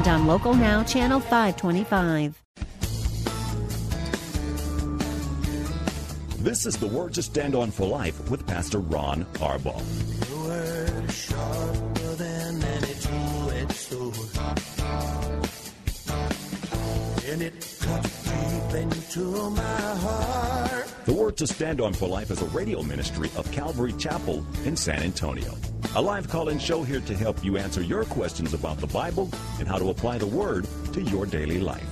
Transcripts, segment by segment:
and on Local Now, Channel 525. This is the Word to Stand On for Life with Pastor Ron Arbaugh. The word to Stand On for Life is a radio ministry of Calvary Chapel in San Antonio. A live call-in show here to help you answer your questions about the Bible and how to apply the Word to your daily life.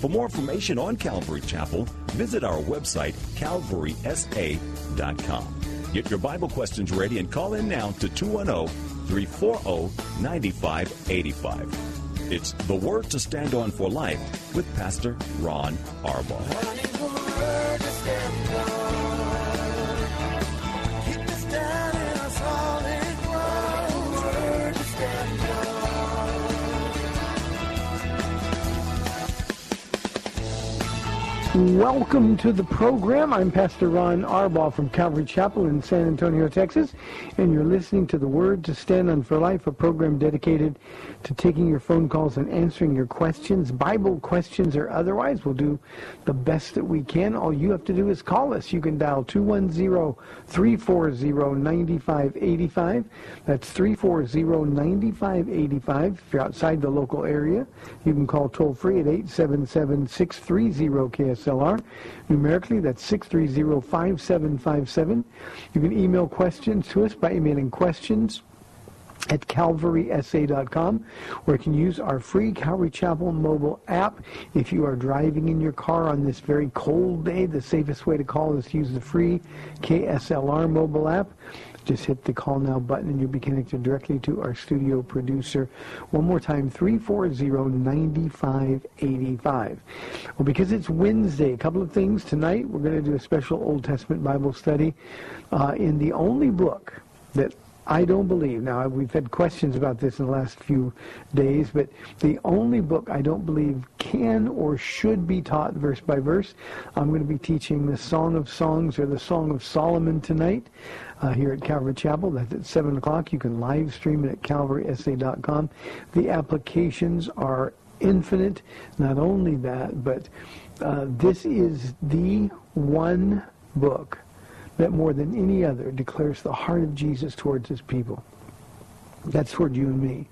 For more information on Calvary Chapel, visit our website, calvarysa.com. Get your Bible questions ready and call in now to 210 340 9585. It's The Word to Stand On for Life with Pastor Ron Arbaugh. Welcome to the program. I'm Pastor Ron Arbaugh from Calvary Chapel in San Antonio, Texas, and you're listening to The Word to Stand on for Life, a program dedicated to taking your phone calls and answering your questions, Bible questions or otherwise. We'll do the best that we can. All you have to do is call us. You can dial 210-340-9585. That's 340-9585. If you're outside the local area, you can call toll-free at 877-630-KSLR. Numerically, that's 630-5757. You can email questions to us by emailing questions at calvarysa.com or you can use our free Calvary Chapel mobile app. If you are driving in your car on this very cold day, the safest way to call is to use the free KSLR mobile app. Just hit the call now button and you'll be connected directly to our studio producer. One more time, 340-9585. Well, because it's Wednesday, a couple of things. Tonight, we're going to do a special Old Testament Bible study uh, in the only book that I don't believe, now we've had questions about this in the last few days, but the only book I don't believe can or should be taught verse by verse, I'm going to be teaching the Song of Songs or the Song of Solomon tonight uh, here at Calvary Chapel. That's at 7 o'clock. You can live stream it at calvarysa.com. The applications are infinite. Not only that, but uh, this is the one book that more than any other declares the heart of Jesus towards his people. That's toward you and me.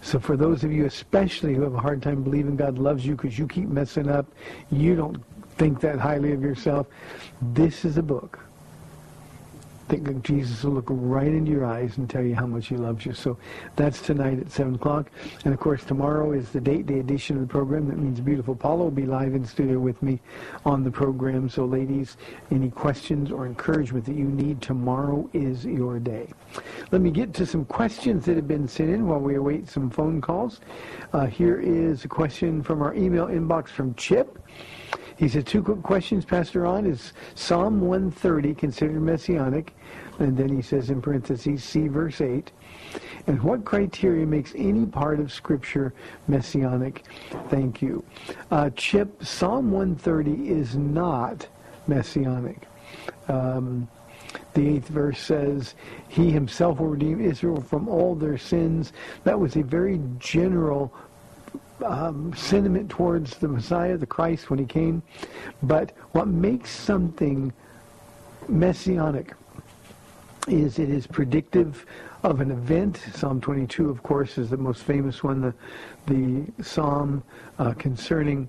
So for those of you especially who have a hard time believing God loves you because you keep messing up, you don't think that highly of yourself, this is a book think Jesus will look right into your eyes and tell you how much he loves you. So that's tonight at 7 o'clock. And of course, tomorrow is the date day edition of the program. That means beautiful Paula will be live in studio with me on the program. So ladies, any questions or encouragement that you need, tomorrow is your day. Let me get to some questions that have been sent in while we await some phone calls. Uh, here is a question from our email inbox from Chip. He said, two quick questions, Pastor Ron. Is Psalm 130 considered messianic? And then he says in parentheses, see verse 8. And what criteria makes any part of Scripture messianic? Thank you. Uh, Chip, Psalm 130 is not messianic. Um, the eighth verse says, He himself will redeem Israel from all their sins. That was a very general um, sentiment towards the Messiah, the Christ, when he came. But what makes something messianic is it is predictive of an event. Psalm 22, of course, is the most famous one, the, the psalm uh, concerning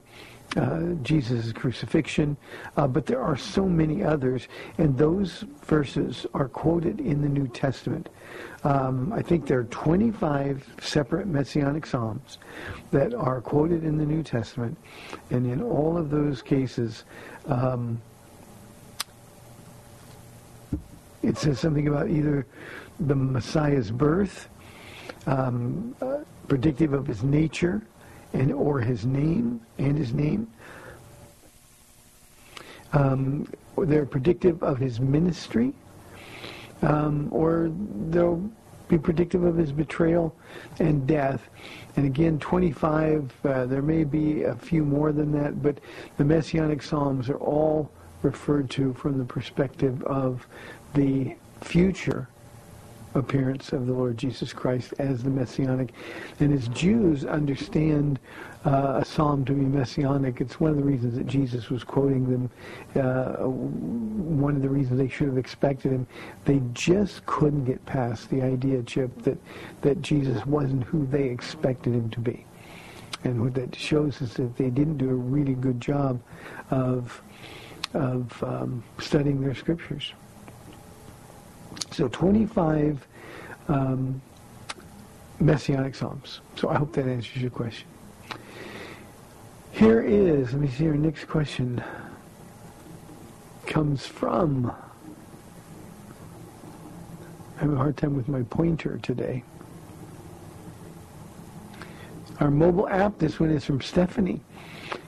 uh, Jesus' crucifixion. Uh, but there are so many others, and those verses are quoted in the New Testament. Um, I think there are 25 separate messianic psalms that are quoted in the New Testament, and in all of those cases, um, it says something about either the Messiah's birth, um, uh, predictive of his nature, and or his name and his name. Um, they're predictive of his ministry, um, or they'll be predictive of his betrayal and death. And again, 25, uh, there may be a few more than that, but the Messianic Psalms are all referred to from the perspective of the future appearance of the Lord Jesus Christ as the Messianic. And as Jews understand uh, a psalm to be messianic, it's one of the reasons that Jesus was quoting them, uh, one of the reasons they should have expected him. They just couldn't get past the idea, Chip, that, that Jesus wasn't who they expected him to be. And what that shows is that they didn't do a really good job of, of um, studying their scriptures. So 25 um, messianic psalms. So I hope that answers your question. Here is, let me see, our next question comes from, I have a hard time with my pointer today. Our mobile app, this one is from Stephanie.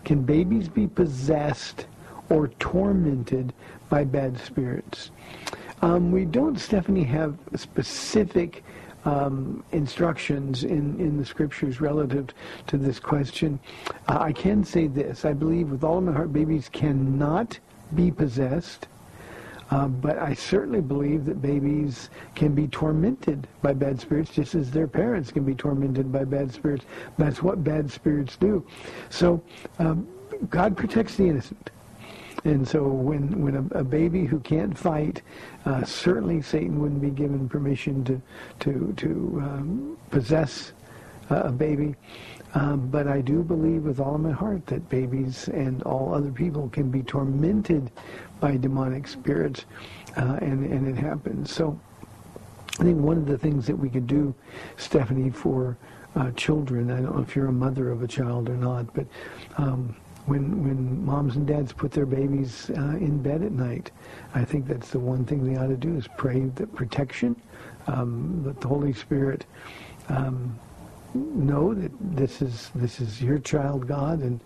Can babies be possessed or tormented by bad spirits? Um, we don't, Stephanie, have specific um, instructions in, in the scriptures relative to this question. Uh, I can say this. I believe with all of my heart babies cannot be possessed. Uh, but I certainly believe that babies can be tormented by bad spirits just as their parents can be tormented by bad spirits. That's what bad spirits do. So um, God protects the innocent. And so when, when a, a baby who can't fight, uh, certainly Satan wouldn't be given permission to, to, to um, possess a baby. Um, but I do believe with all of my heart that babies and all other people can be tormented by demonic spirits, uh, and, and it happens. So I think one of the things that we could do, Stephanie, for uh, children, I don't know if you're a mother of a child or not, but um, when when moms and dads put their babies uh, in bed at night, I think that's the one thing they ought to do is pray that protection, um, that the Holy Spirit um, know that this is this is your child, God, and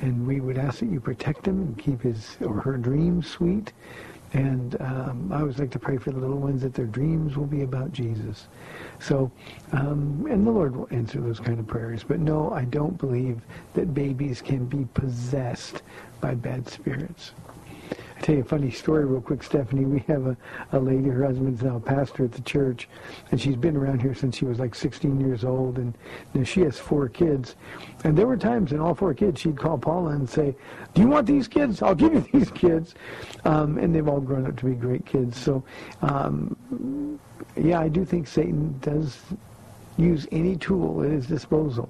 and we would ask that you protect him and keep his or her dreams sweet. And um, I always like to pray for the little ones that their dreams will be about Jesus. So, um, and the Lord will answer those kind of prayers. But no, I don't believe that babies can be possessed by bad spirits. I tell you a funny story real quick, Stephanie. We have a, a lady, her husband's now a pastor at the church, and she's been around here since she was like 16 years old, and know, she has four kids. And there were times in all four kids she'd call Paula and say, do you want these kids? I'll give you these kids. Um, and they've all grown up to be great kids. So, um, yeah, I do think Satan does use any tool at his disposal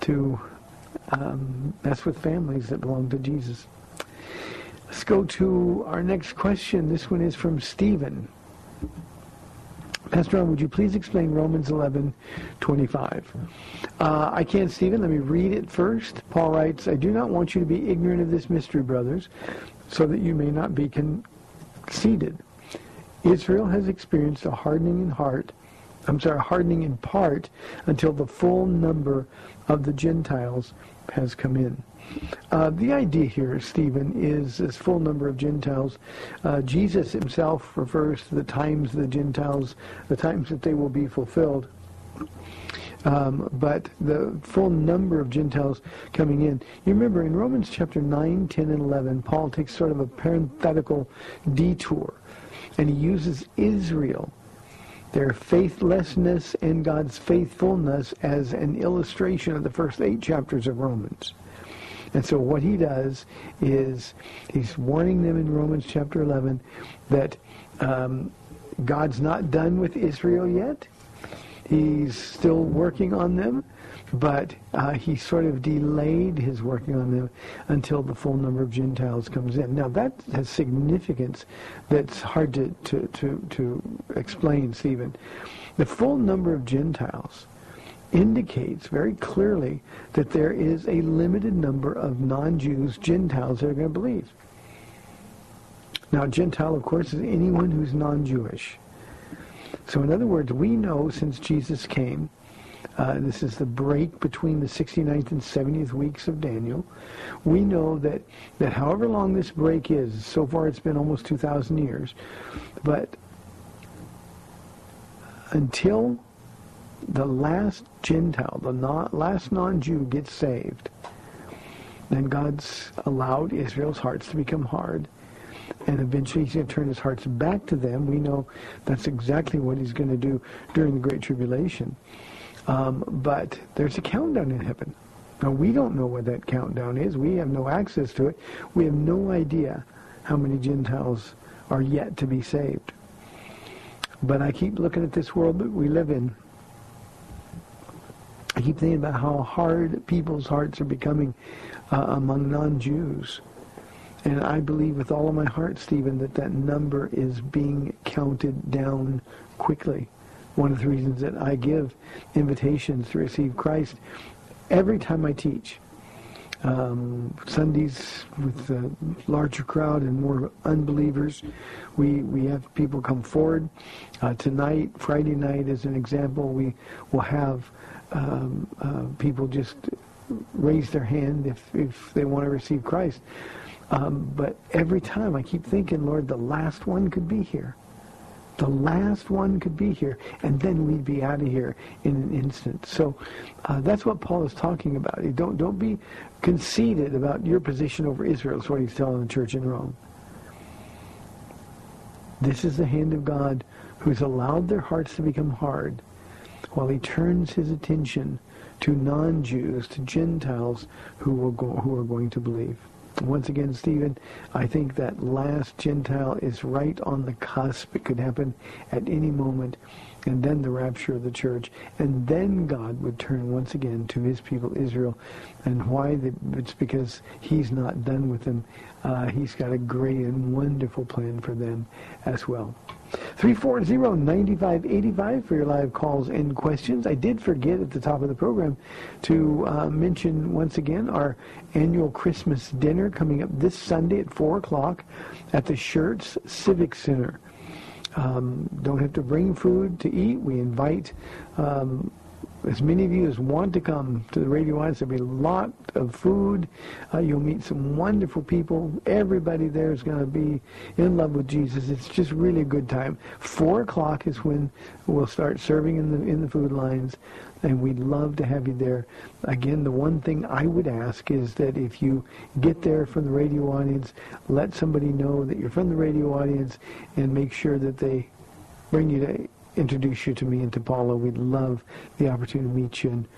to um, mess with families that belong to Jesus. Let's go to our next question. This one is from Stephen. Pastor Ron, would you please explain Romans 11, 25? Uh, I can't, Stephen. Let me read it first. Paul writes, I do not want you to be ignorant of this mystery, brothers, so that you may not be conceited. Israel has experienced a hardening in heart, I'm sorry, hardening in part until the full number of the Gentiles has come in. Uh, the idea here, Stephen, is this full number of Gentiles. Uh, Jesus himself refers to the times of the Gentiles, the times that they will be fulfilled. Um, but the full number of Gentiles coming in. You remember in Romans chapter 9, 10, and 11, Paul takes sort of a parenthetical detour, and he uses Israel their faithlessness and God's faithfulness as an illustration of the first eight chapters of Romans. And so what he does is he's warning them in Romans chapter 11 that um, God's not done with Israel yet. He's still working on them, but uh, he sort of delayed his working on them until the full number of Gentiles comes in. Now that has significance that's hard to, to, to, to explain, Stephen. The full number of Gentiles indicates very clearly that there is a limited number of non-Jews, Gentiles that are going to believe. Now, Gentile, of course, is anyone who's non-Jewish. So in other words, we know since Jesus came Uh, this is the break between the 69th and 70th weeks of Daniel. We know that, that however long this break is, so far it's been almost 2,000 years, but until the last Gentile, the last non-Jew gets saved, then God's allowed Israel's hearts to become hard. And eventually he's going to turn his hearts back to them. We know that's exactly what he's going to do during the Great Tribulation. Um, but there's a countdown in heaven. Now, we don't know what that countdown is. We have no access to it. We have no idea how many Gentiles are yet to be saved. But I keep looking at this world that we live in. I keep thinking about how hard people's hearts are becoming uh, among non-Jews. And I believe with all of my heart, Stephen, that that number is being counted down quickly. One of the reasons that I give invitations to receive Christ every time I teach. Um, Sundays with a larger crowd and more unbelievers, we we have people come forward. Uh, tonight, Friday night, as an example, we will have um, uh, people just raise their hand if if they want to receive Christ. Um, but every time I keep thinking, Lord, the last one could be here. The last one could be here, and then we'd be out of here in an instant. So uh, that's what Paul is talking about. Don't don't be conceited about your position over Israel. Is what he's telling the church in Rome. This is the hand of God who's allowed their hearts to become hard, while he turns his attention to non-Jews, to Gentiles who will go, who are going to believe. Once again, Stephen, I think that last Gentile is right on the cusp. It could happen at any moment. And then the rapture of the church. And then God would turn once again to his people, Israel. And why? It's because he's not done with them. Uh, he's got a great and wonderful plan for them as well. 340-9585 for your live calls and questions. I did forget at the top of the program to uh, mention once again our annual Christmas dinner coming up this Sunday at 4 o'clock at the Schertz Civic Center. Um, don't have to bring food to eat. We invite um, as many of you as want to come to the Radio Audience, there'll be a lot of food. Uh, you'll meet some wonderful people. Everybody there is going to be in love with Jesus. It's just really a good time. Four o'clock is when we'll start serving in the in the food lines, and we'd love to have you there. Again, the one thing I would ask is that if you get there from the radio audience, let somebody know that you're from the radio audience, and make sure that they bring you to introduce you to me and to Paula. We'd love the opportunity to meet you and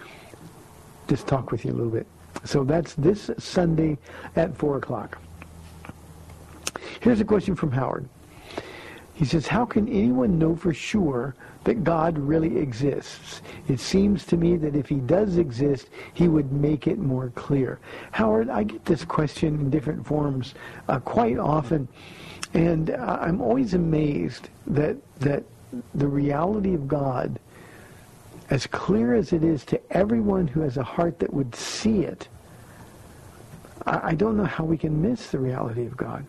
just talk with you a little bit. So that's this Sunday at 4 o'clock. Here's a question from Howard. He says, how can anyone know for sure that God really exists? It seems to me that if he does exist, he would make it more clear. Howard, I get this question in different forms uh, quite often, and I'm always amazed that, that the reality of God, as clear as it is to everyone who has a heart that would see it, I, I don't know how we can miss the reality of God.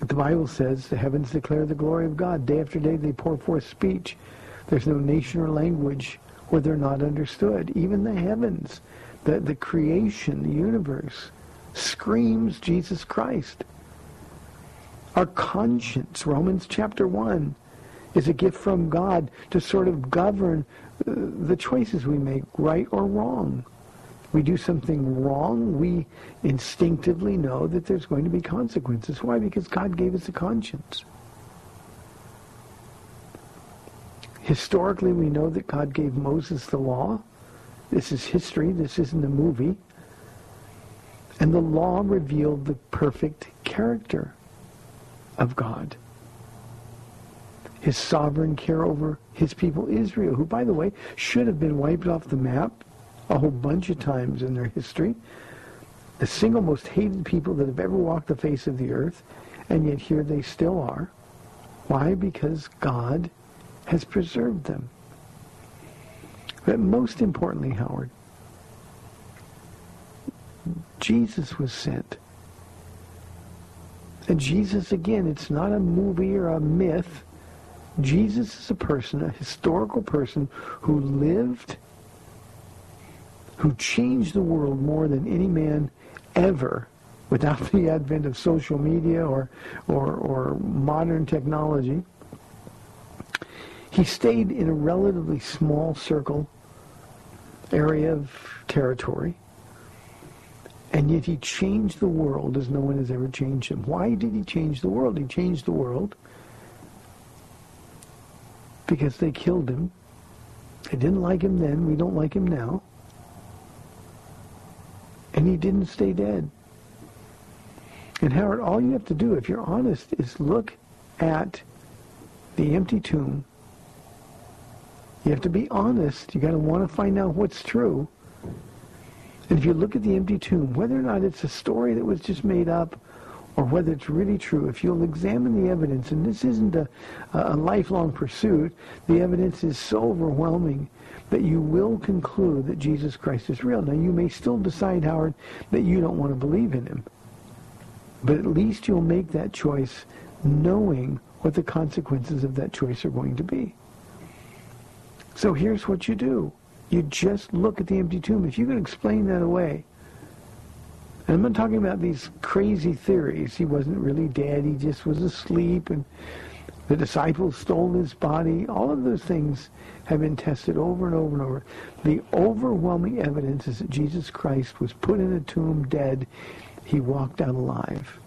The Bible says the heavens declare the glory of God. Day after day they pour forth speech. There's no nation or language where they're not understood. Even the heavens, the, the creation, the universe, screams Jesus Christ. Our conscience, Romans chapter 1, is a gift from God to sort of govern uh, the choices we make, right or wrong. We do something wrong, we instinctively know that there's going to be consequences. Why? Because God gave us a conscience. Historically, we know that God gave Moses the law. This is history. This isn't a movie. And the law revealed the perfect character of God. His sovereign care over his people Israel, who, by the way, should have been wiped off the map a whole bunch of times in their history. The single most hated people that have ever walked the face of the earth, and yet here they still are. Why? Because God has preserved them. But most importantly, Howard, Jesus was sent and Jesus, again, it's not a movie or a myth. Jesus is a person, a historical person who lived, who changed the world more than any man ever without the advent of social media or, or, or modern technology. He stayed in a relatively small circle area of territory, and yet he changed the world as no one has ever changed him. Why did he change the world? He changed the world because they killed him. They didn't like him then. We don't like him now. And he didn't stay dead. And Howard, all you have to do, if you're honest, is look at the empty tomb. You have to be honest. You got to want to find out what's true. And if you look at the empty tomb, whether or not it's a story that was just made up or whether it's really true, if you'll examine the evidence, and this isn't a, a lifelong pursuit, the evidence is so overwhelming that you will conclude that Jesus Christ is real. Now, you may still decide, Howard, that you don't want to believe in him. But at least you'll make that choice knowing what the consequences of that choice are going to be. So here's what you do. You just look at the empty tomb. If you can explain that away, and I'm not talking about these crazy theories. He wasn't really dead. He just was asleep and the disciples stole his body. All of those things have been tested over and over and over. The overwhelming evidence is that Jesus Christ was put in a tomb dead. He walked out alive.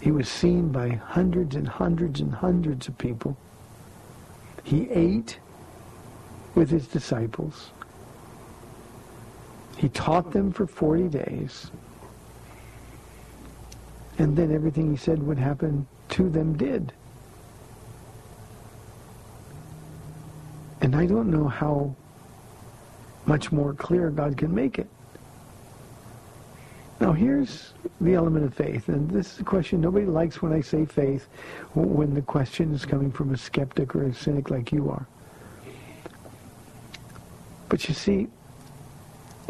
He was seen by hundreds and hundreds and hundreds of people. He ate with his disciples. He taught them for 40 days. And then everything he said would happen to them did. And I don't know how much more clear God can make it. Now here's the element of faith, and this is a question nobody likes when I say faith, when the question is coming from a skeptic or a cynic like you are. But you see,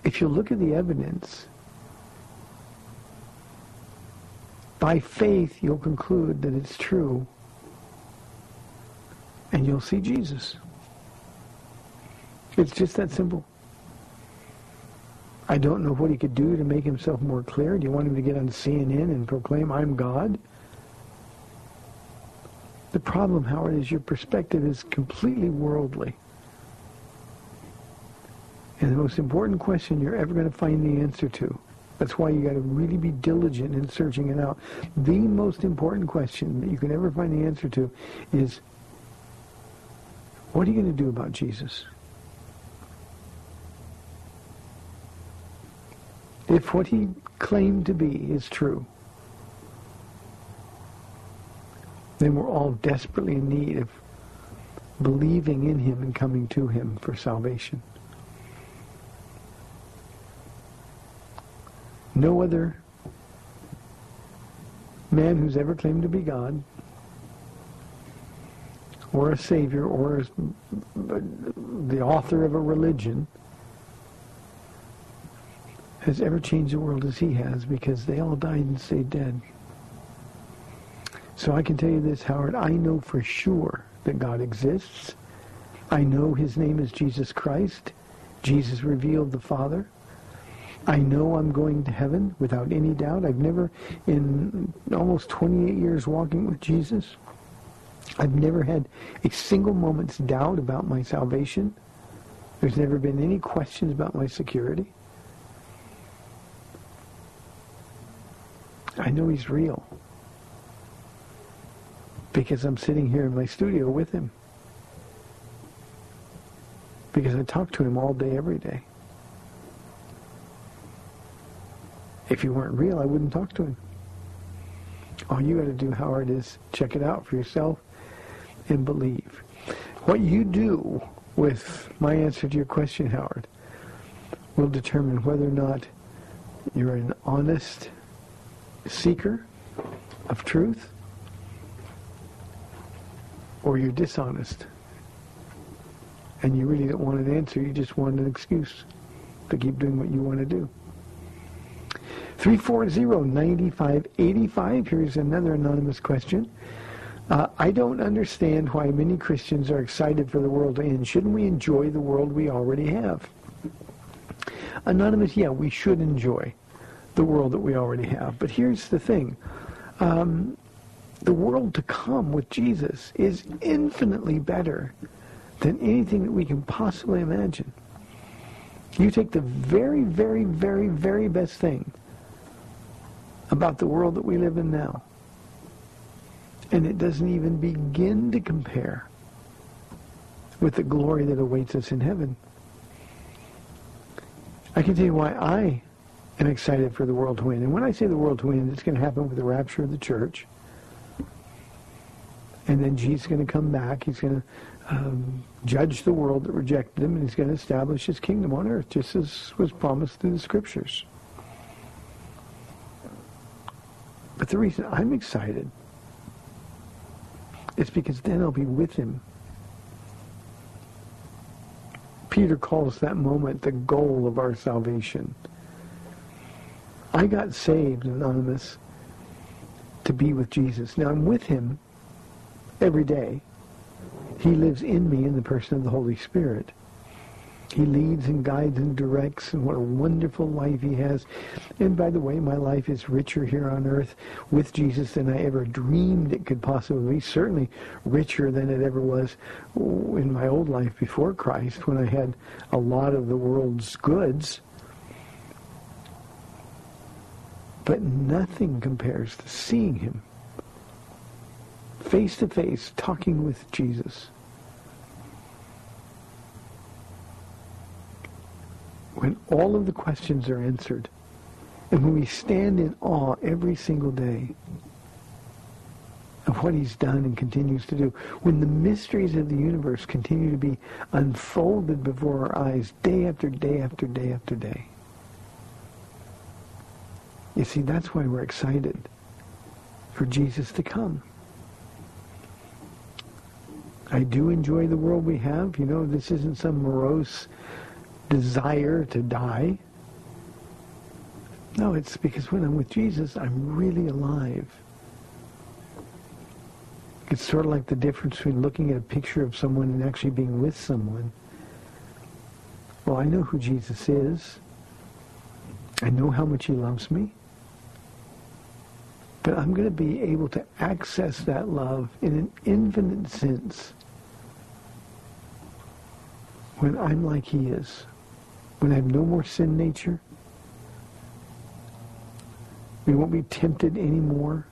if you look at the evidence, by faith you'll conclude that it's true, and you'll see Jesus. It's just that simple. I don't know what he could do to make himself more clear. Do you want him to get on CNN and proclaim, I'm God? The problem, Howard, is your perspective is completely worldly. And the most important question you're ever going to find the answer to. That's why you got to really be diligent in searching it out. The most important question that you can ever find the answer to is, what are you going to do about Jesus? if what he claimed to be is true, then we're all desperately in need of believing in him and coming to him for salvation. No other man who's ever claimed to be God or a savior or the author of a religion has ever changed the world as he has because they all died and stayed dead. So I can tell you this, Howard, I know for sure that God exists. I know his name is Jesus Christ. Jesus revealed the Father. I know I'm going to heaven without any doubt. I've never, in almost 28 years walking with Jesus, I've never had a single moment's doubt about my salvation. There's never been any questions about my security. I know he's real. Because I'm sitting here in my studio with him. Because I talk to him all day, every day. If you weren't real, I wouldn't talk to him. All you got to do, Howard, is check it out for yourself and believe. What you do with my answer to your question, Howard, will determine whether or not you're an honest seeker of truth or you're dishonest and you really don't want an answer, you just want an excuse to keep doing what you want to do. 340-9585. Here's another anonymous question. Uh, I don't understand why many Christians are excited for the world to end. Shouldn't we enjoy the world we already have? Anonymous, yeah, we should enjoy the world that we already have. But here's the thing. Um, the world to come with Jesus is infinitely better than anything that we can possibly imagine. You take the very, very, very, very best thing about the world that we live in now, and it doesn't even begin to compare with the glory that awaits us in heaven. I can tell you why I am excited for the world to win. And when I say the world to win, it's going to happen with the rapture of the church. And then Jesus is going to come back. He's going to um, judge the world that rejected him, and he's going to establish his kingdom on earth, just as was promised through the scriptures. But the reason I'm excited is because then I'll be with him. Peter calls that moment the goal of our salvation. I got saved, Anonymous, to be with Jesus. Now I'm with him every day. He lives in me in the person of the Holy Spirit. He leads and guides and directs, and what a wonderful life he has. And by the way, my life is richer here on earth with Jesus than I ever dreamed it could possibly be. Certainly richer than it ever was in my old life before Christ, when I had a lot of the world's goods. But nothing compares to seeing him face to face, talking with Jesus. When all of the questions are answered, and when we stand in awe every single day of what he's done and continues to do, when the mysteries of the universe continue to be unfolded before our eyes day after day after day after day. You see, that's why we're excited for Jesus to come. I do enjoy the world we have. You know, this isn't some morose desire to die. No, it's because when I'm with Jesus, I'm really alive. It's sort of like the difference between looking at a picture of someone and actually being with someone. Well, I know who Jesus is. I know how much he loves me. But I'm going to be able to access that love in an infinite sense when I'm like he is, when I have no more sin nature, we won't be tempted anymore.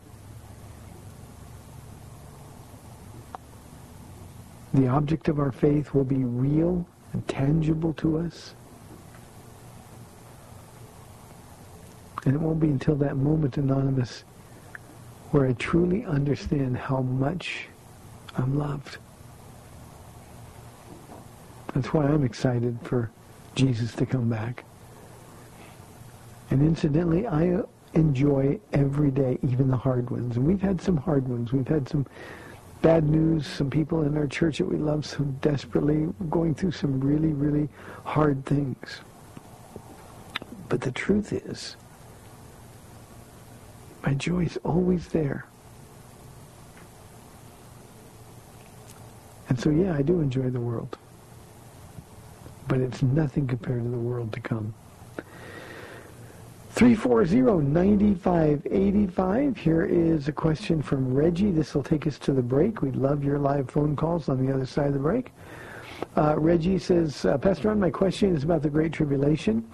The object of our faith will be real and tangible to us. And it won't be until that moment, Anonymous, where I truly understand how much I'm loved. That's why I'm excited for Jesus to come back. And incidentally, I uh, enjoy every day, even the hard ones. And we've had some hard ones. We've had some bad news, some people in our church that we love so desperately going through some really, really hard things. But the truth is, my joy is always there. And so, yeah, I do enjoy the world but it's nothing compared to the world to come. 340-9585. Here is a question from Reggie. This will take us to the break. We'd love your live phone calls on the other side of the break. Uh, Reggie says, uh, Pastor Ron, my question is about the Great Tribulation.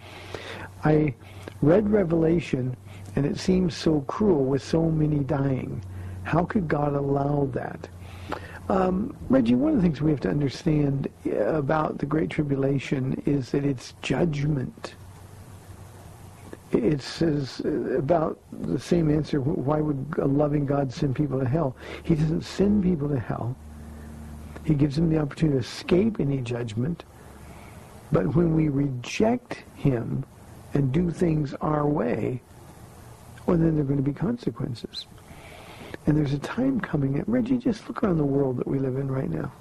I read Revelation, and it seems so cruel with so many dying. How could God allow that? Um, Reggie, one of the things we have to understand uh, about the Great Tribulation is that it's judgment. It says uh, about the same answer, why would a loving God send people to hell? He doesn't send people to hell. He gives them the opportunity to escape any judgment. But when we reject him and do things our way, well, then there are going to be consequences. And there's a time coming. Reggie, just look around the world that we live in right now.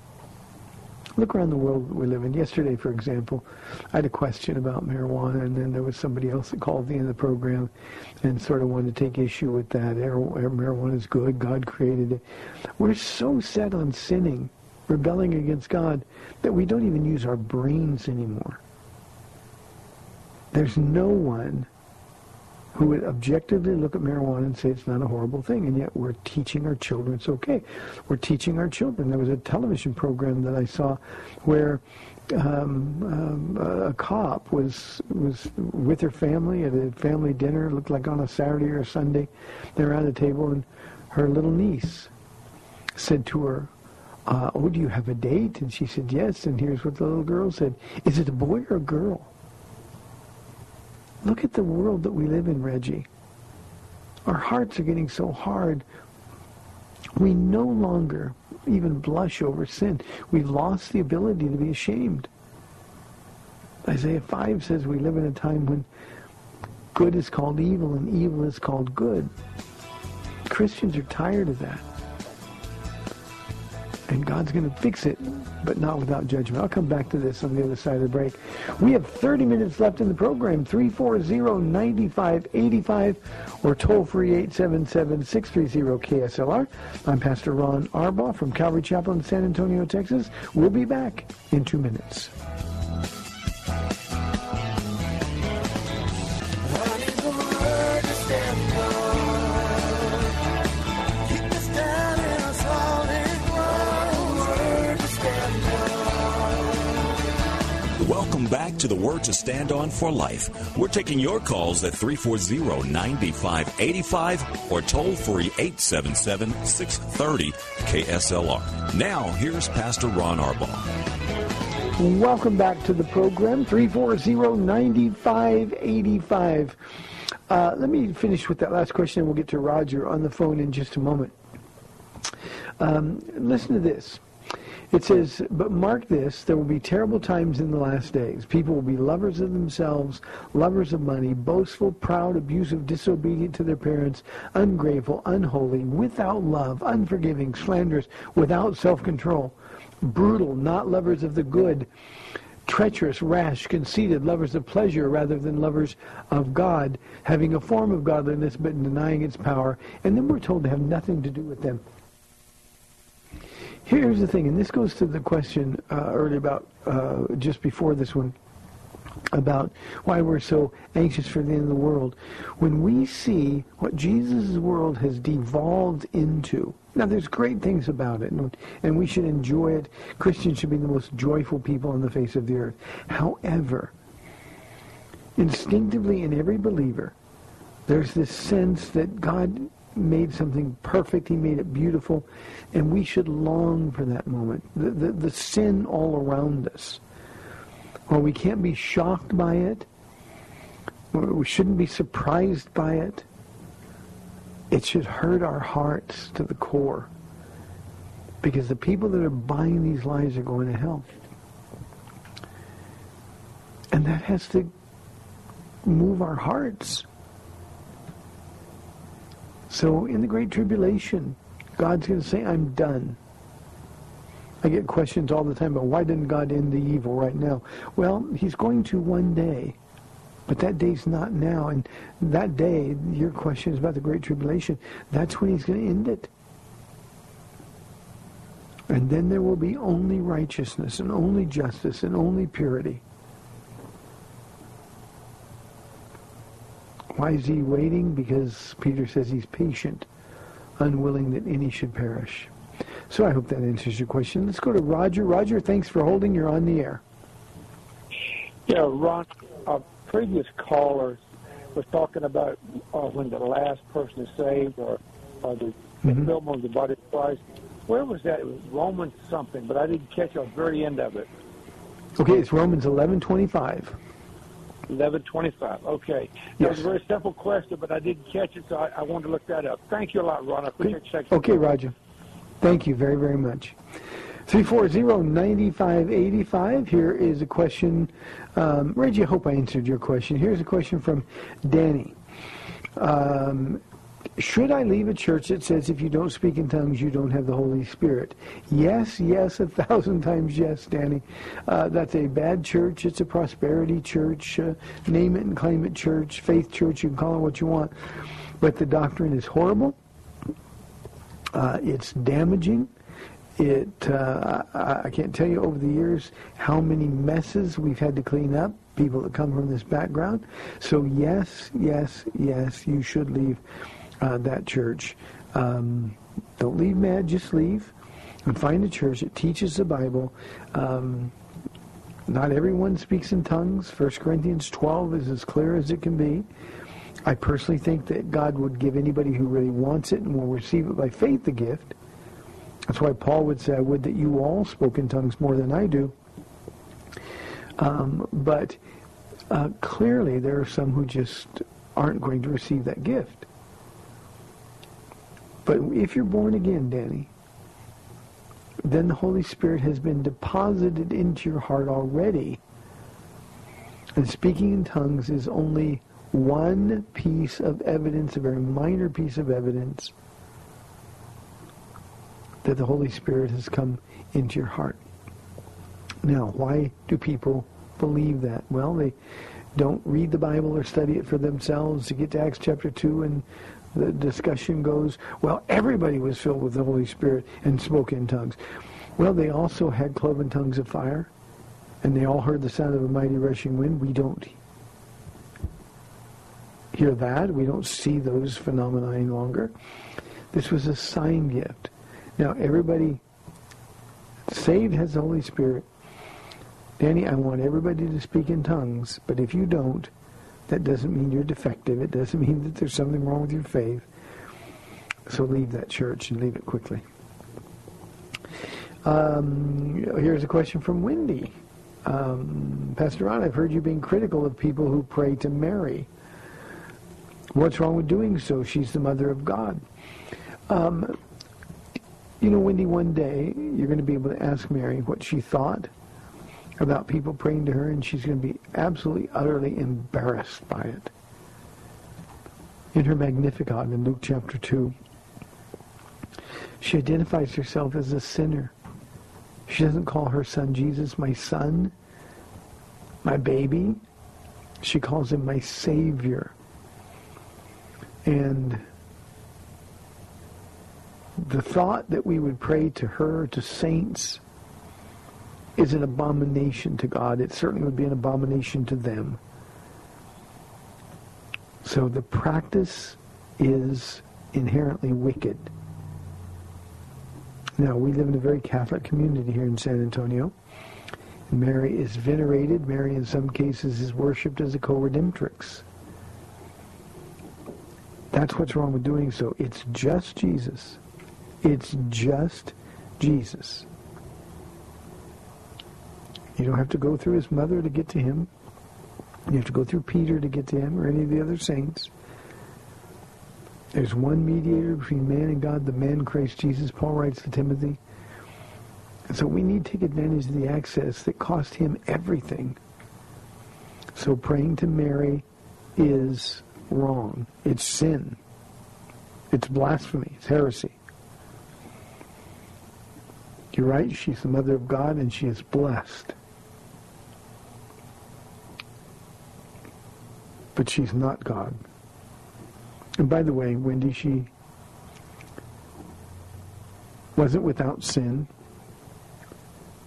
Look around the world that we live in. Yesterday, for example, I had a question about marijuana, and then there was somebody else that called me in the program and sort of wanted to take issue with that. Marijuana is good. God created it. We're so set on sinning, rebelling against God, that we don't even use our brains anymore. There's no one who would objectively look at marijuana and say it's not a horrible thing, and yet we're teaching our children it's okay. We're teaching our children. There was a television program that I saw where um, um, a cop was was with her family at a family dinner. It looked like on a Saturday or a Sunday. They're at a table, and her little niece said to her, uh, "Oh, do you have a date?" And she said, "Yes." And here's what the little girl said: "Is it a boy or a girl?" Look at the world that we live in, Reggie. Our hearts are getting so hard. We no longer even blush over sin. We've lost the ability to be ashamed. Isaiah 5 says we live in a time when good is called evil and evil is called good. Christians are tired of that and God's going to fix it, but not without judgment. I'll come back to this on the other side of the break. We have 30 minutes left in the program, 340-9585 or toll-free 877-630-KSLR. I'm Pastor Ron Arbaugh from Calvary Chapel in San Antonio, Texas. We'll be back in two minutes. To the Word to Stand On for Life. We're taking your calls at 340-9585 or toll free 877-630 KSLR. Now, here's Pastor Ron Arbaugh. Welcome back to the program, 340-9585. Uh, let me finish with that last question and we'll get to Roger on the phone in just a moment. Um, listen to this. It says, but mark this, there will be terrible times in the last days. People will be lovers of themselves, lovers of money, boastful, proud, abusive, disobedient to their parents, ungrateful, unholy, without love, unforgiving, slanderous, without self-control, brutal, not lovers of the good, treacherous, rash, conceited, lovers of pleasure rather than lovers of God, having a form of godliness but denying its power. And then we're told to have nothing to do with them. Here's the thing, and this goes to the question uh, earlier about uh, just before this one about why we're so anxious for the end of the world. When we see what Jesus' world has devolved into, now there's great things about it, and, and we should enjoy it. Christians should be the most joyful people on the face of the earth. However, instinctively in every believer, there's this sense that God made something perfect. He made it beautiful. And we should long for that moment. The, the, the sin all around us. Well, we can't be shocked by it. We shouldn't be surprised by it. It should hurt our hearts to the core. Because the people that are buying these lies are going to hell. And that has to move our hearts. So in the Great Tribulation, God's going to say, I'm done. I get questions all the time about why didn't God end the evil right now? Well, he's going to one day. But that day's not now. And that day, your question is about the Great Tribulation. That's when he's going to end it. And then there will be only righteousness and only justice and only purity. Why is he waiting? Because Peter says he's patient, unwilling that any should perish. So I hope that answers your question. Let's go to Roger. Roger, thanks for holding. You're on the air. Yeah, Ron, a previous caller was talking about uh, when the last person is saved or, or the mm-hmm. of the body of Christ. Where was that? It was Romans something, but I didn't catch the very end of it. Okay, it's Romans 11:25. 1125. Okay. That was a very simple question, but I didn't catch it, so I, I wanted to look that up. Thank you a lot, Ron. I appreciate you Okay, Roger. Thank you very, very much. 340-9585. Here is a question. Um, Reggie, I hope I answered your question. Here's a question from Danny. Um, should I leave a church that says if you don't speak in tongues, you don't have the Holy Spirit? Yes, yes, a thousand times yes, Danny. Uh, that's a bad church. It's a prosperity church, uh, name it and claim it church, faith church. You can call it what you want. But the doctrine is horrible. Uh, it's damaging. It, uh, I, I can't tell you over the years how many messes we've had to clean up, people that come from this background. So yes, yes, yes, you should leave uh, that church. Um, don't leave mad, just leave and find a church that teaches the Bible. Um, not everyone speaks in tongues. 1 Corinthians 12 is as clear as it can be. I personally think that God would give anybody who really wants it and will receive it by faith the gift. That's why Paul would say, I would that you all spoke in tongues more than I do. Um, but uh, clearly there are some who just aren't going to receive that gift. But if you're born again, Danny, then the Holy Spirit has been deposited into your heart already. And speaking in tongues is only one piece of evidence, a very minor piece of evidence, that the Holy Spirit has come into your heart. Now, why do people believe that? Well, they don't read the Bible or study it for themselves. To get to Acts chapter 2 and the discussion goes, well, everybody was filled with the Holy Spirit and spoke in tongues. Well, they also had cloven tongues of fire, and they all heard the sound of a mighty rushing wind. We don't hear that. We don't see those phenomena any longer. This was a sign gift. Now, everybody saved has the Holy Spirit. Danny, I want everybody to speak in tongues, but if you don't, that doesn't mean you're defective. It doesn't mean that there's something wrong with your faith. So leave that church and leave it quickly. Um, here's a question from Wendy. Um, Pastor Ron, I've heard you being critical of people who pray to Mary. What's wrong with doing so? She's the mother of God. Um, you know, Wendy, one day you're going to be able to ask Mary what she thought about people praying to her, and she's going to be absolutely, utterly embarrassed by it. In her Magnificat in Luke chapter 2, she identifies herself as a sinner. She doesn't call her son Jesus my son, my baby. She calls him my Savior. And the thought that we would pray to her, to saints, is an abomination to God. It certainly would be an abomination to them. So the practice is inherently wicked. Now, we live in a very Catholic community here in San Antonio. Mary is venerated. Mary, in some cases, is worshipped as a co-redemptrix. That's what's wrong with doing so. It's just Jesus. It's just Jesus. You don't have to go through his mother to get to him. You have to go through Peter to get to him or any of the other saints. There's one mediator between man and God, the man Christ Jesus, Paul writes to Timothy. And so we need to take advantage of the access that cost him everything. So praying to Mary is wrong. It's sin. It's blasphemy. It's heresy. You're right. She's the mother of God and she is blessed. But she's not God. And by the way, Wendy, she wasn't without sin.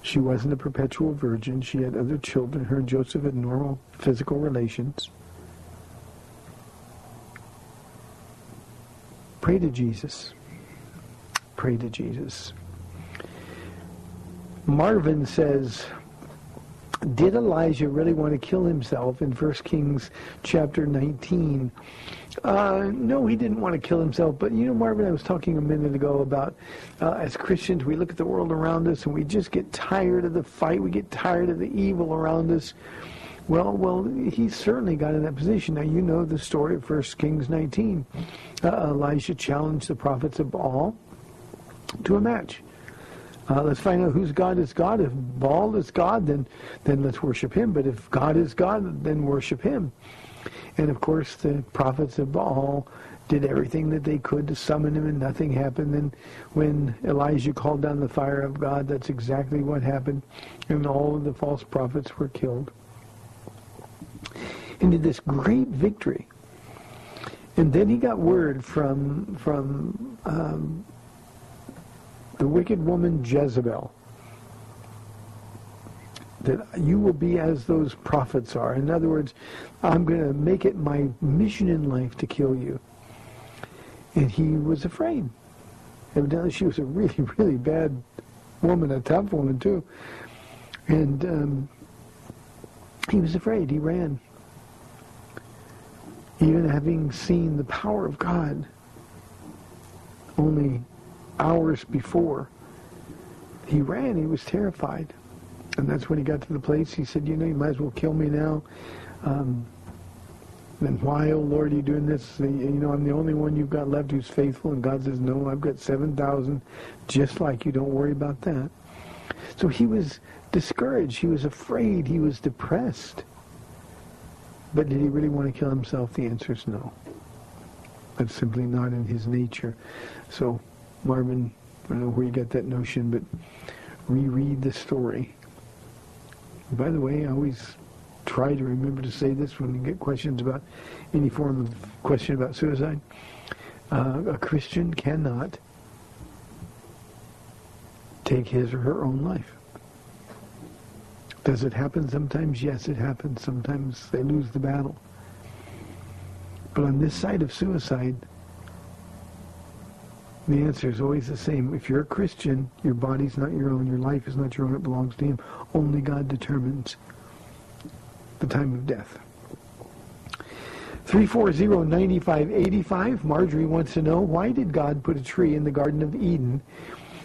She wasn't a perpetual virgin. She had other children. Her and Joseph had normal physical relations. Pray to Jesus. Pray to Jesus. Marvin says, did Elijah really want to kill himself in 1 Kings chapter 19? Uh, no, he didn't want to kill himself. But you know, Marvin, I was talking a minute ago about uh, as Christians, we look at the world around us and we just get tired of the fight. We get tired of the evil around us. Well, well, he certainly got in that position. Now, you know the story of 1 Kings 19. Uh, Elijah challenged the prophets of Baal to a match. Uh, let's find out whose God is God. If Baal is God, then, then let's worship him. But if God is God, then worship him. And of course, the prophets of Baal did everything that they could to summon him and nothing happened. And when Elijah called down the fire of God, that's exactly what happened. And all of the false prophets were killed. And did this great victory. And then he got word from, from um, the wicked woman Jezebel that you will be as those prophets are. In other words, I'm going to make it my mission in life to kill you. And he was afraid. Evidently, she was a really, really bad woman, a tough woman, too. And um, he was afraid. He ran. Even having seen the power of God only hours before, he ran. He was terrified. And that's when he got to the place. He said, you know, you might as well kill me now. Um, then why, oh Lord, are you doing this? You know, I'm the only one you've got left who's faithful. And God says, no, I've got 7,000 just like you. Don't worry about that. So he was discouraged. He was afraid. He was depressed. But did he really want to kill himself? The answer is no. That's simply not in his nature. So, Marvin, I don't know where you got that notion, but reread the story. By the way, I always try to remember to say this when we get questions about any form of question about suicide. Uh, a Christian cannot take his or her own life. Does it happen sometimes? Yes, it happens. Sometimes they lose the battle. But on this side of suicide, the answer is always the same. If you're a Christian, your body's not your own, your life is not your own, it belongs to Him. Only God determines the time of death. 340-9585. Marjorie wants to know, why did God put a tree in the Garden of Eden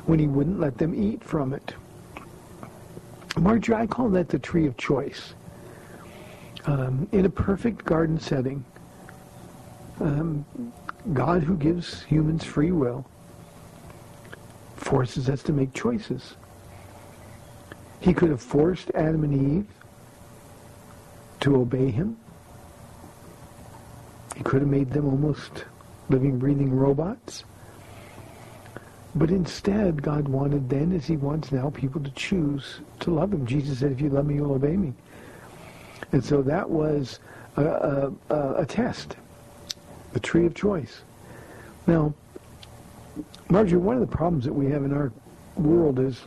when he wouldn't let them eat from it? Marjorie, I call that the tree of choice. Um, in a perfect garden setting, um, God who gives humans free will forces us to make choices. He could have forced Adam and Eve to obey him. He could have made them almost living, breathing robots. But instead, God wanted then, as he wants now, people to choose to love him. Jesus said, if you love me, you'll obey me. And so that was a, a, a test, the tree of choice. Now, Marjorie, one of the problems that we have in our world is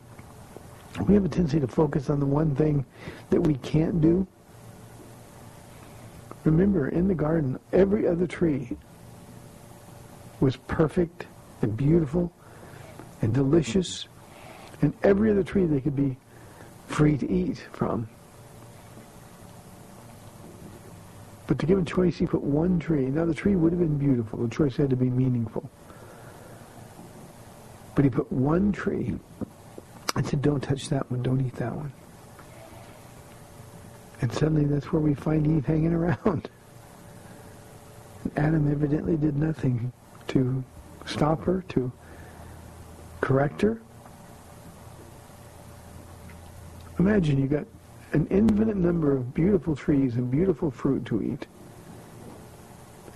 we have a tendency to focus on the one thing that we can't do Remember, in the garden, every other tree was perfect and beautiful and delicious, and every other tree they could be free to eat from. But to give a choice, he put one tree. Now, the tree would have been beautiful. The choice had to be meaningful. But he put one tree and said, don't touch that one. Don't eat that one. And suddenly that's where we find Eve hanging around. Adam evidently did nothing to stop her, to correct her. Imagine you got an infinite number of beautiful trees and beautiful fruit to eat.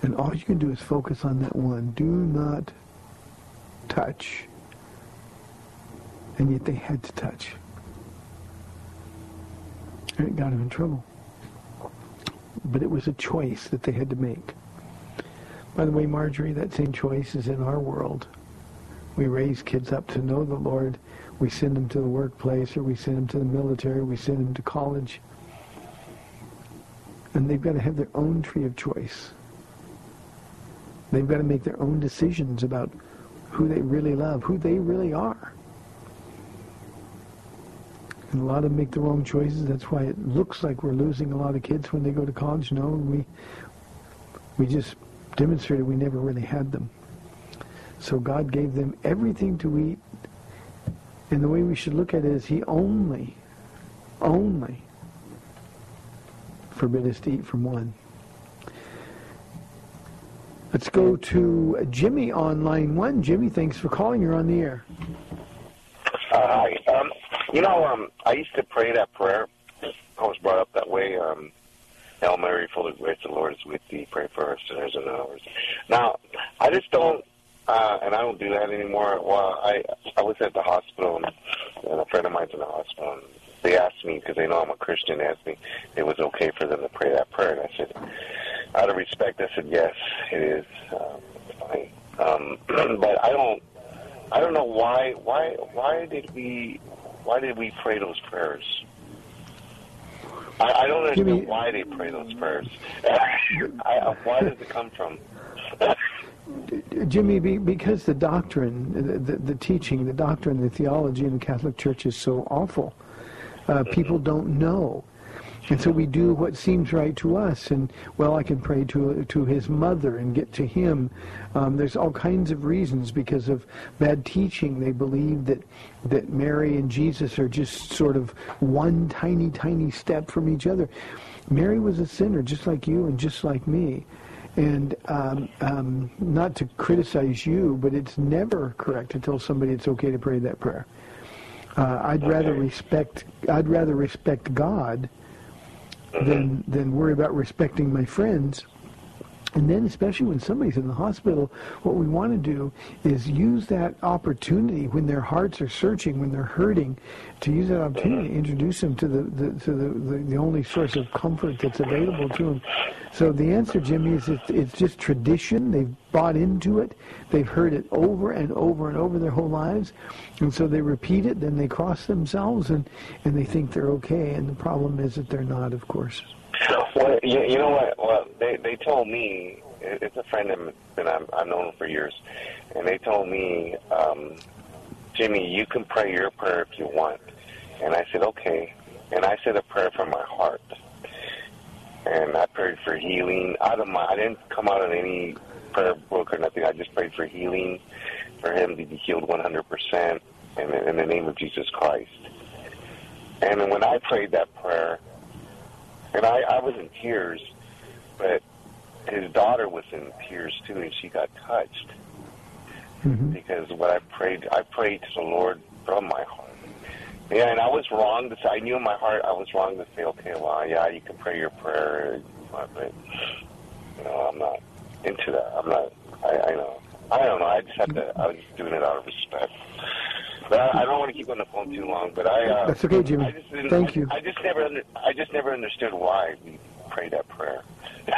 And all you can do is focus on that one. Do not touch. And yet they had to touch. And it got him in trouble. But it was a choice that they had to make. By the way, Marjorie, that same choice is in our world. We raise kids up to know the Lord. We send them to the workplace or we send them to the military. We send them to college. And they've got to have their own tree of choice. They've got to make their own decisions about who they really love, who they really are. And a lot of them make the wrong choices. That's why it looks like we're losing a lot of kids when they go to college. No, we we just demonstrated we never really had them. So God gave them everything to eat. And the way we should look at it is he only, only forbid us to eat from one. Let's go to Jimmy on line one. Jimmy, thanks for calling. You're on the air. Uh, hi. Um, you know, um, I used to pray that prayer. I was brought up that way. Um, Hail Mary, full of grace, the Lord is with thee. Pray for us sinners and ours. Now, I just don't, uh, and I don't do that anymore. Well, I I was at the hospital, and, and a friend of mine's in the hospital. And they asked me because they know I'm a Christian. They asked me if it was okay for them to pray that prayer, and I said, out of respect, I said yes, it is. Um, it's fine. Um, but I don't. I don't know why. Why? Why did we? Why did we pray those prayers? I, I don't understand why they pray those prayers. I, why does it come from? Jimmy, because the doctrine, the, the, the teaching, the doctrine, the theology in the Catholic Church is so awful, uh, people don't know. And so we do what seems right to us. And, well, I can pray to, to his mother and get to him. Um, there's all kinds of reasons because of bad teaching. They believe that, that Mary and Jesus are just sort of one tiny, tiny step from each other. Mary was a sinner just like you and just like me. And um, um, not to criticize you, but it's never correct to tell somebody it's okay to pray that prayer. Uh, I'd rather respect. I'd rather respect God than than worry about respecting my friends. And then, especially when somebody's in the hospital, what we want to do is use that opportunity when their hearts are searching, when they're hurting, to use that opportunity to introduce them to the, the to the, the, the only source of comfort that's available to them. So the answer, Jimmy, is it's, it's just tradition. They've bought into it. They've heard it over and over and over their whole lives, and so they repeat it. Then they cross themselves, and and they think they're okay. And the problem is that they're not, of course. Well, you, you know what? Well, they they told me it's a friend that I'm, I've known for years, and they told me, um, Jimmy, you can pray your prayer if you want, and I said okay, and I said a prayer from my heart, and I prayed for healing out of my. I didn't come out of any prayer book or nothing. I just prayed for healing, for him to be healed 100 percent, the- in the name of Jesus Christ. And when I prayed that prayer, and I, I was in tears, but his daughter was in tears too, and she got touched hmm because what I prayed, I prayed to the Lord from my heart. Yeah, and I was wrong to say. I knew in my heart I was wrong to say, okay, well, yeah, you can pray your prayer, but you know, I'm not into that. I'm not. I, I know. I don't know. I just have to. I was just doing it out of respect. But I, I don't want to keep on the phone too long. But I. Uh, That's okay, Jimmy. I just didn't- Thank I, you. I just never. Under, I just never understood why we pray that prayer.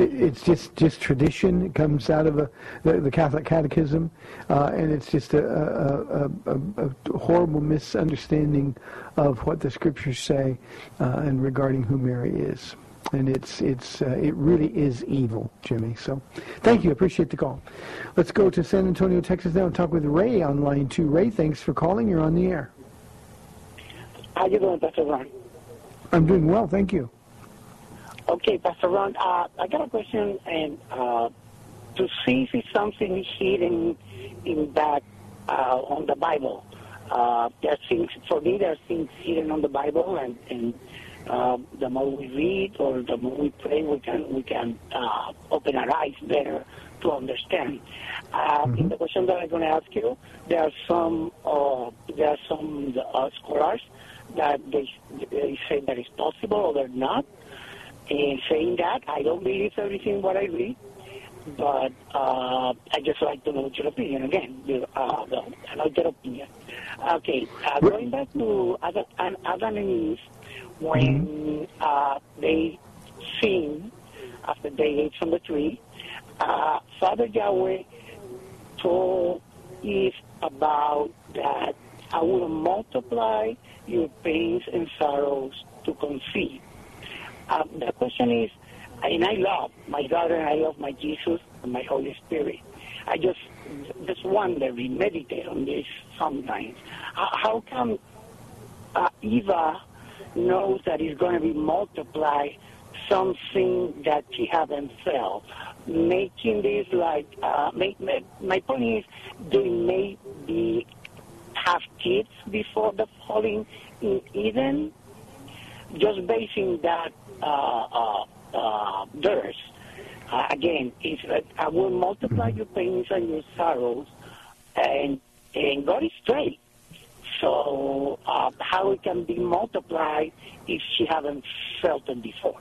It's just just tradition. It comes out of a, the, the Catholic Catechism, uh, and it's just a, a, a, a, a horrible misunderstanding of what the Scriptures say uh, and regarding who Mary is. And it's it's uh, it really is evil, Jimmy. So, thank you. Appreciate the call. Let's go to San Antonio, Texas now and talk with Ray on line two. Ray, thanks for calling. You're on the air. How you doing, Pastor Ron? I'm doing well, thank you. Okay, Pastor Ron, uh, I got a question, and uh, to see if it's something hidden in that uh, on the Bible. Uh, there are things for me. There are things hidden on the Bible, and, and uh, the more we read or the more we pray, we can we can uh, open our eyes better to understand. Uh, In the question that I'm going to ask you, there are some uh, there are some uh, scholars that they they say that it's possible or they're not. And saying that, I don't believe everything what I read, but uh, I just like to know your opinion again. Uh, the, your opinion. Okay, uh, going back to Adam, Adam and Eve, when uh, they sinned after they ate from the tree, uh, Father Yahweh told Eve about that I will multiply your pains and sorrows to conceive. Uh, the question is, and I love my God and I love my Jesus and my Holy Spirit. I just just wonder, we meditate on this sometimes. How, how come uh, Eva knows that he's going to be multiplied something that he haven't felt? Making this like, uh, make, make, my point is, they may be have kids before the falling in Eden, just basing that uh, uh, uh, verse. Uh, again, it's that I will multiply your pains and your sorrows, and and God is straight. So uh, how it can be multiplied if she haven't felt it before?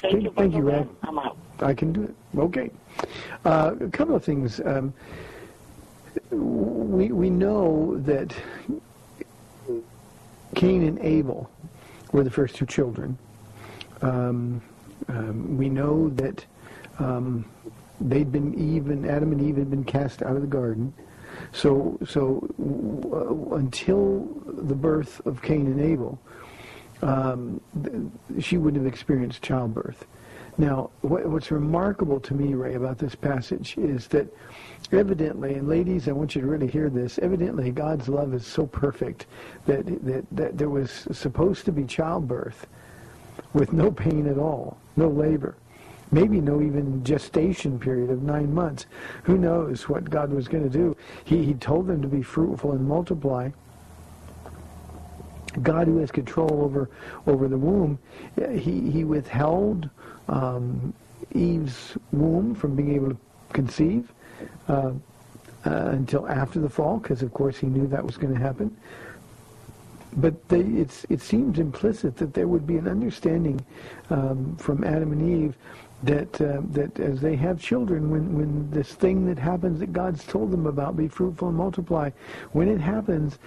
Thank Okay, you, thank you, Pastor I'm out. I can do it. Okay. Uh, a couple of things. Um, we, we know that Cain and Abel were the first two children. Um, um, we know that um, they'd been even Adam and Eve had been cast out of the garden. So so uh, until the birth of Cain and Abel, um, she wouldn't have experienced childbirth. Now, what, what's remarkable to me, Ray, about this passage is that evidently, and ladies, I want you to really hear this, evidently God's love is so perfect that, that, that there was supposed to be childbirth with no pain at all, no labor, maybe no even gestation period of nine months. Who knows what God was going to do? He, he told them to be fruitful and multiply. God who has control over over the womb, he, he withheld um, Eve's womb from being able to conceive uh, uh, until after the fall, because of course he knew that was going to happen. But they, it's, it seems implicit that there would be an understanding um, from Adam and Eve that uh, that as they have children, when, when this thing that happens that God's told them about, be fruitful and multiply, when it happens,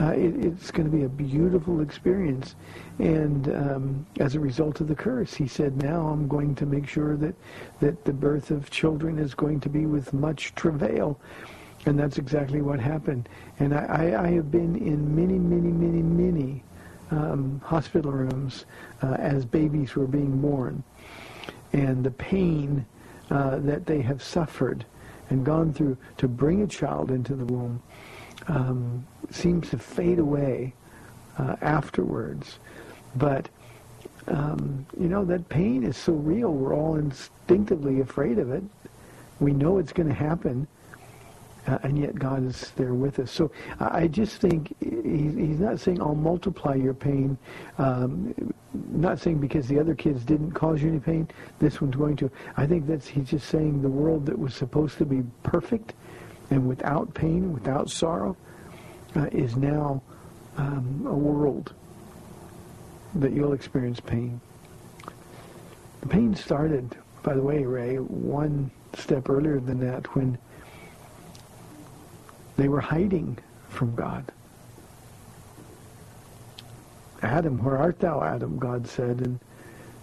uh, it, it's going to be a beautiful experience. And um, as a result of the curse, he said, now I'm going to make sure that, that the birth of children is going to be with much travail. And that's exactly what happened. And I, I, I have been in many, many, many, many um, hospital rooms uh, as babies were being born. And the pain uh, that they have suffered and gone through to bring a child into the womb um, seems to fade away uh, afterwards. But, um, you know, that pain is so real. We're all instinctively afraid of it. We know it's going to happen. Uh, and yet God is there with us. So I just think he's, he's not saying I'll multiply your pain. Um, not saying because the other kids didn't cause you any pain, this one's going to. I think that's he's just saying the world that was supposed to be perfect and without pain, without sorrow, uh, is now um, a world that you'll experience pain. The pain started, by the way, Ray, one step earlier than that when they were hiding from God. Adam, where art thou, Adam? God said. And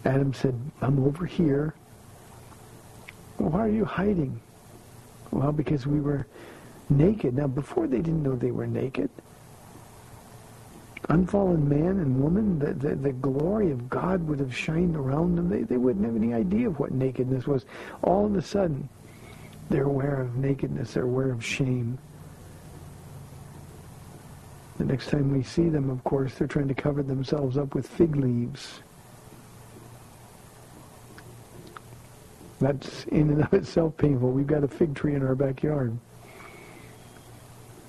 Adam said, I'm over here. Why are you hiding? Well, because we were naked. Now, before they didn't know they were naked. Unfallen man and woman, the, the, the glory of God would have shined around them. They, they wouldn't have any idea of what nakedness was. All of a sudden, they're aware of nakedness. They're aware of shame. The next time we see them, of course, they're trying to cover themselves up with fig leaves. That's in and of itself painful. We've got a fig tree in our backyard.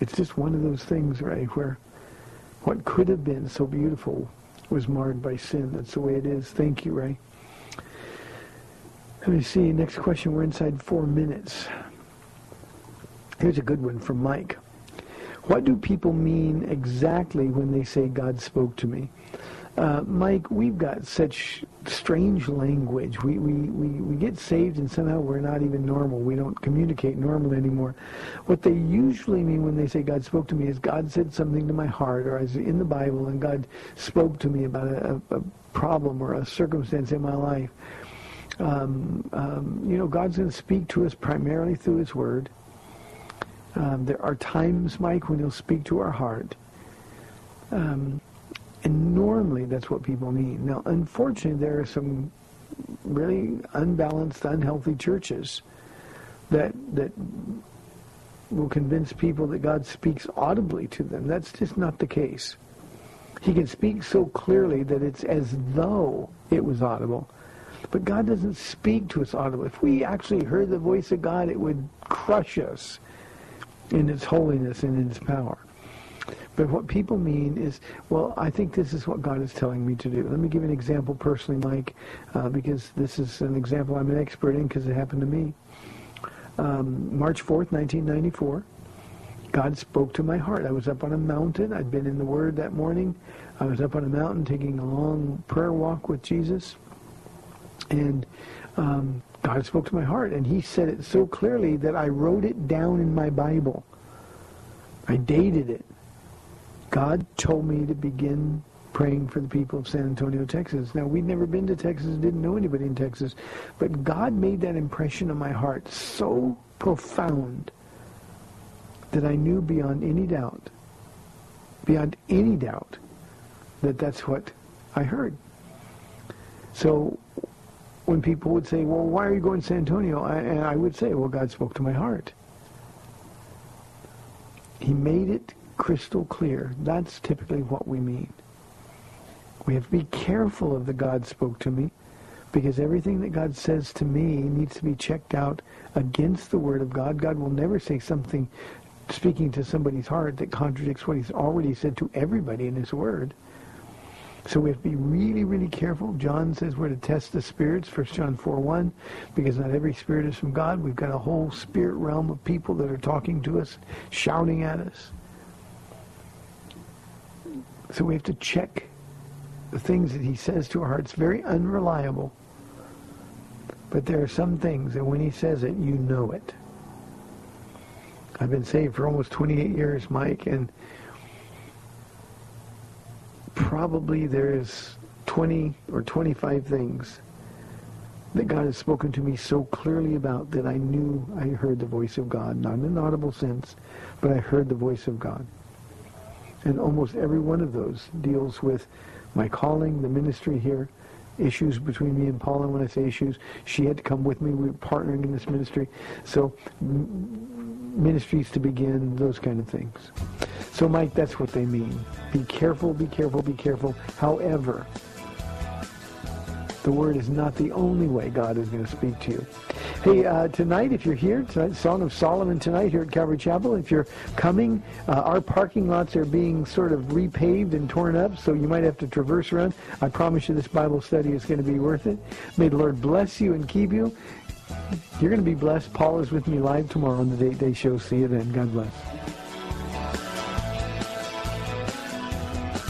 It's just one of those things, right, where what could have been so beautiful was marred by sin. That's the way it is. Thank you, Ray. Let me see. Next question. We're inside four minutes. Here's a good one from Mike. What do people mean exactly when they say God spoke to me? Uh, Mike, we've got such strange language. We, we, we, we get saved and somehow we're not even normal. We don't communicate normally anymore. What they usually mean when they say God spoke to me is God said something to my heart or I was in the Bible and God spoke to me about a, a problem or a circumstance in my life. Um, um, you know, God's going to speak to us primarily through his word. Um, there are times, Mike, when he'll speak to our heart. Um, and normally that's what people mean. Now, unfortunately, there are some really unbalanced, unhealthy churches that that will convince people that God speaks audibly to them. That's just not the case. He can speak so clearly that it's as though it was audible. But God doesn't speak to us audibly. If we actually heard the voice of God, it would crush us in its holiness and in its power. But what people mean is, well, I think this is what God is telling me to do. Let me give an example personally, Mike, uh, because this is an example I'm an expert in because it happened to me. Um, March 4th, 1994, God spoke to my heart. I was up on a mountain. I'd been in the Word that morning. I was up on a mountain taking a long prayer walk with Jesus. And um, God spoke to my heart, and he said it so clearly that I wrote it down in my Bible. I dated it. God told me to begin praying for the people of San Antonio, Texas. Now, we'd never been to Texas, didn't know anybody in Texas, but God made that impression on my heart so profound that I knew beyond any doubt, beyond any doubt, that that's what I heard. So when people would say, well, why are you going to San Antonio? And I would say, well, God spoke to my heart. He made it crystal clear. That's typically what we mean. We have to be careful of the God spoke to me because everything that God says to me needs to be checked out against the Word of God. God will never say something speaking to somebody's heart that contradicts what he's already said to everybody in his Word. So we have to be really, really careful. John says we're to test the spirits, 1 John 4, 1, because not every spirit is from God. We've got a whole spirit realm of people that are talking to us, shouting at us. So we have to check the things that he says to our hearts. Very unreliable. But there are some things that when he says it, you know it. I've been saved for almost 28 years, Mike, and probably there's 20 or 25 things that God has spoken to me so clearly about that I knew I heard the voice of God. Not in an audible sense, but I heard the voice of God. And almost every one of those deals with my calling, the ministry here, issues between me and Paula. When I say issues, she had to come with me. We were partnering in this ministry. So ministries to begin, those kind of things. So, Mike, that's what they mean. Be careful, be careful, be careful. However, the word is not the only way God is going to speak to you. Hey, uh, tonight, if you're here, tonight, Song of Solomon tonight here at Calvary Chapel. If you're coming, uh, our parking lots are being sort of repaved and torn up, so you might have to traverse around. I promise you this Bible study is going to be worth it. May the Lord bless you and keep you. You're going to be blessed. Paul is with me live tomorrow on the Date Day Show. See you then. God bless.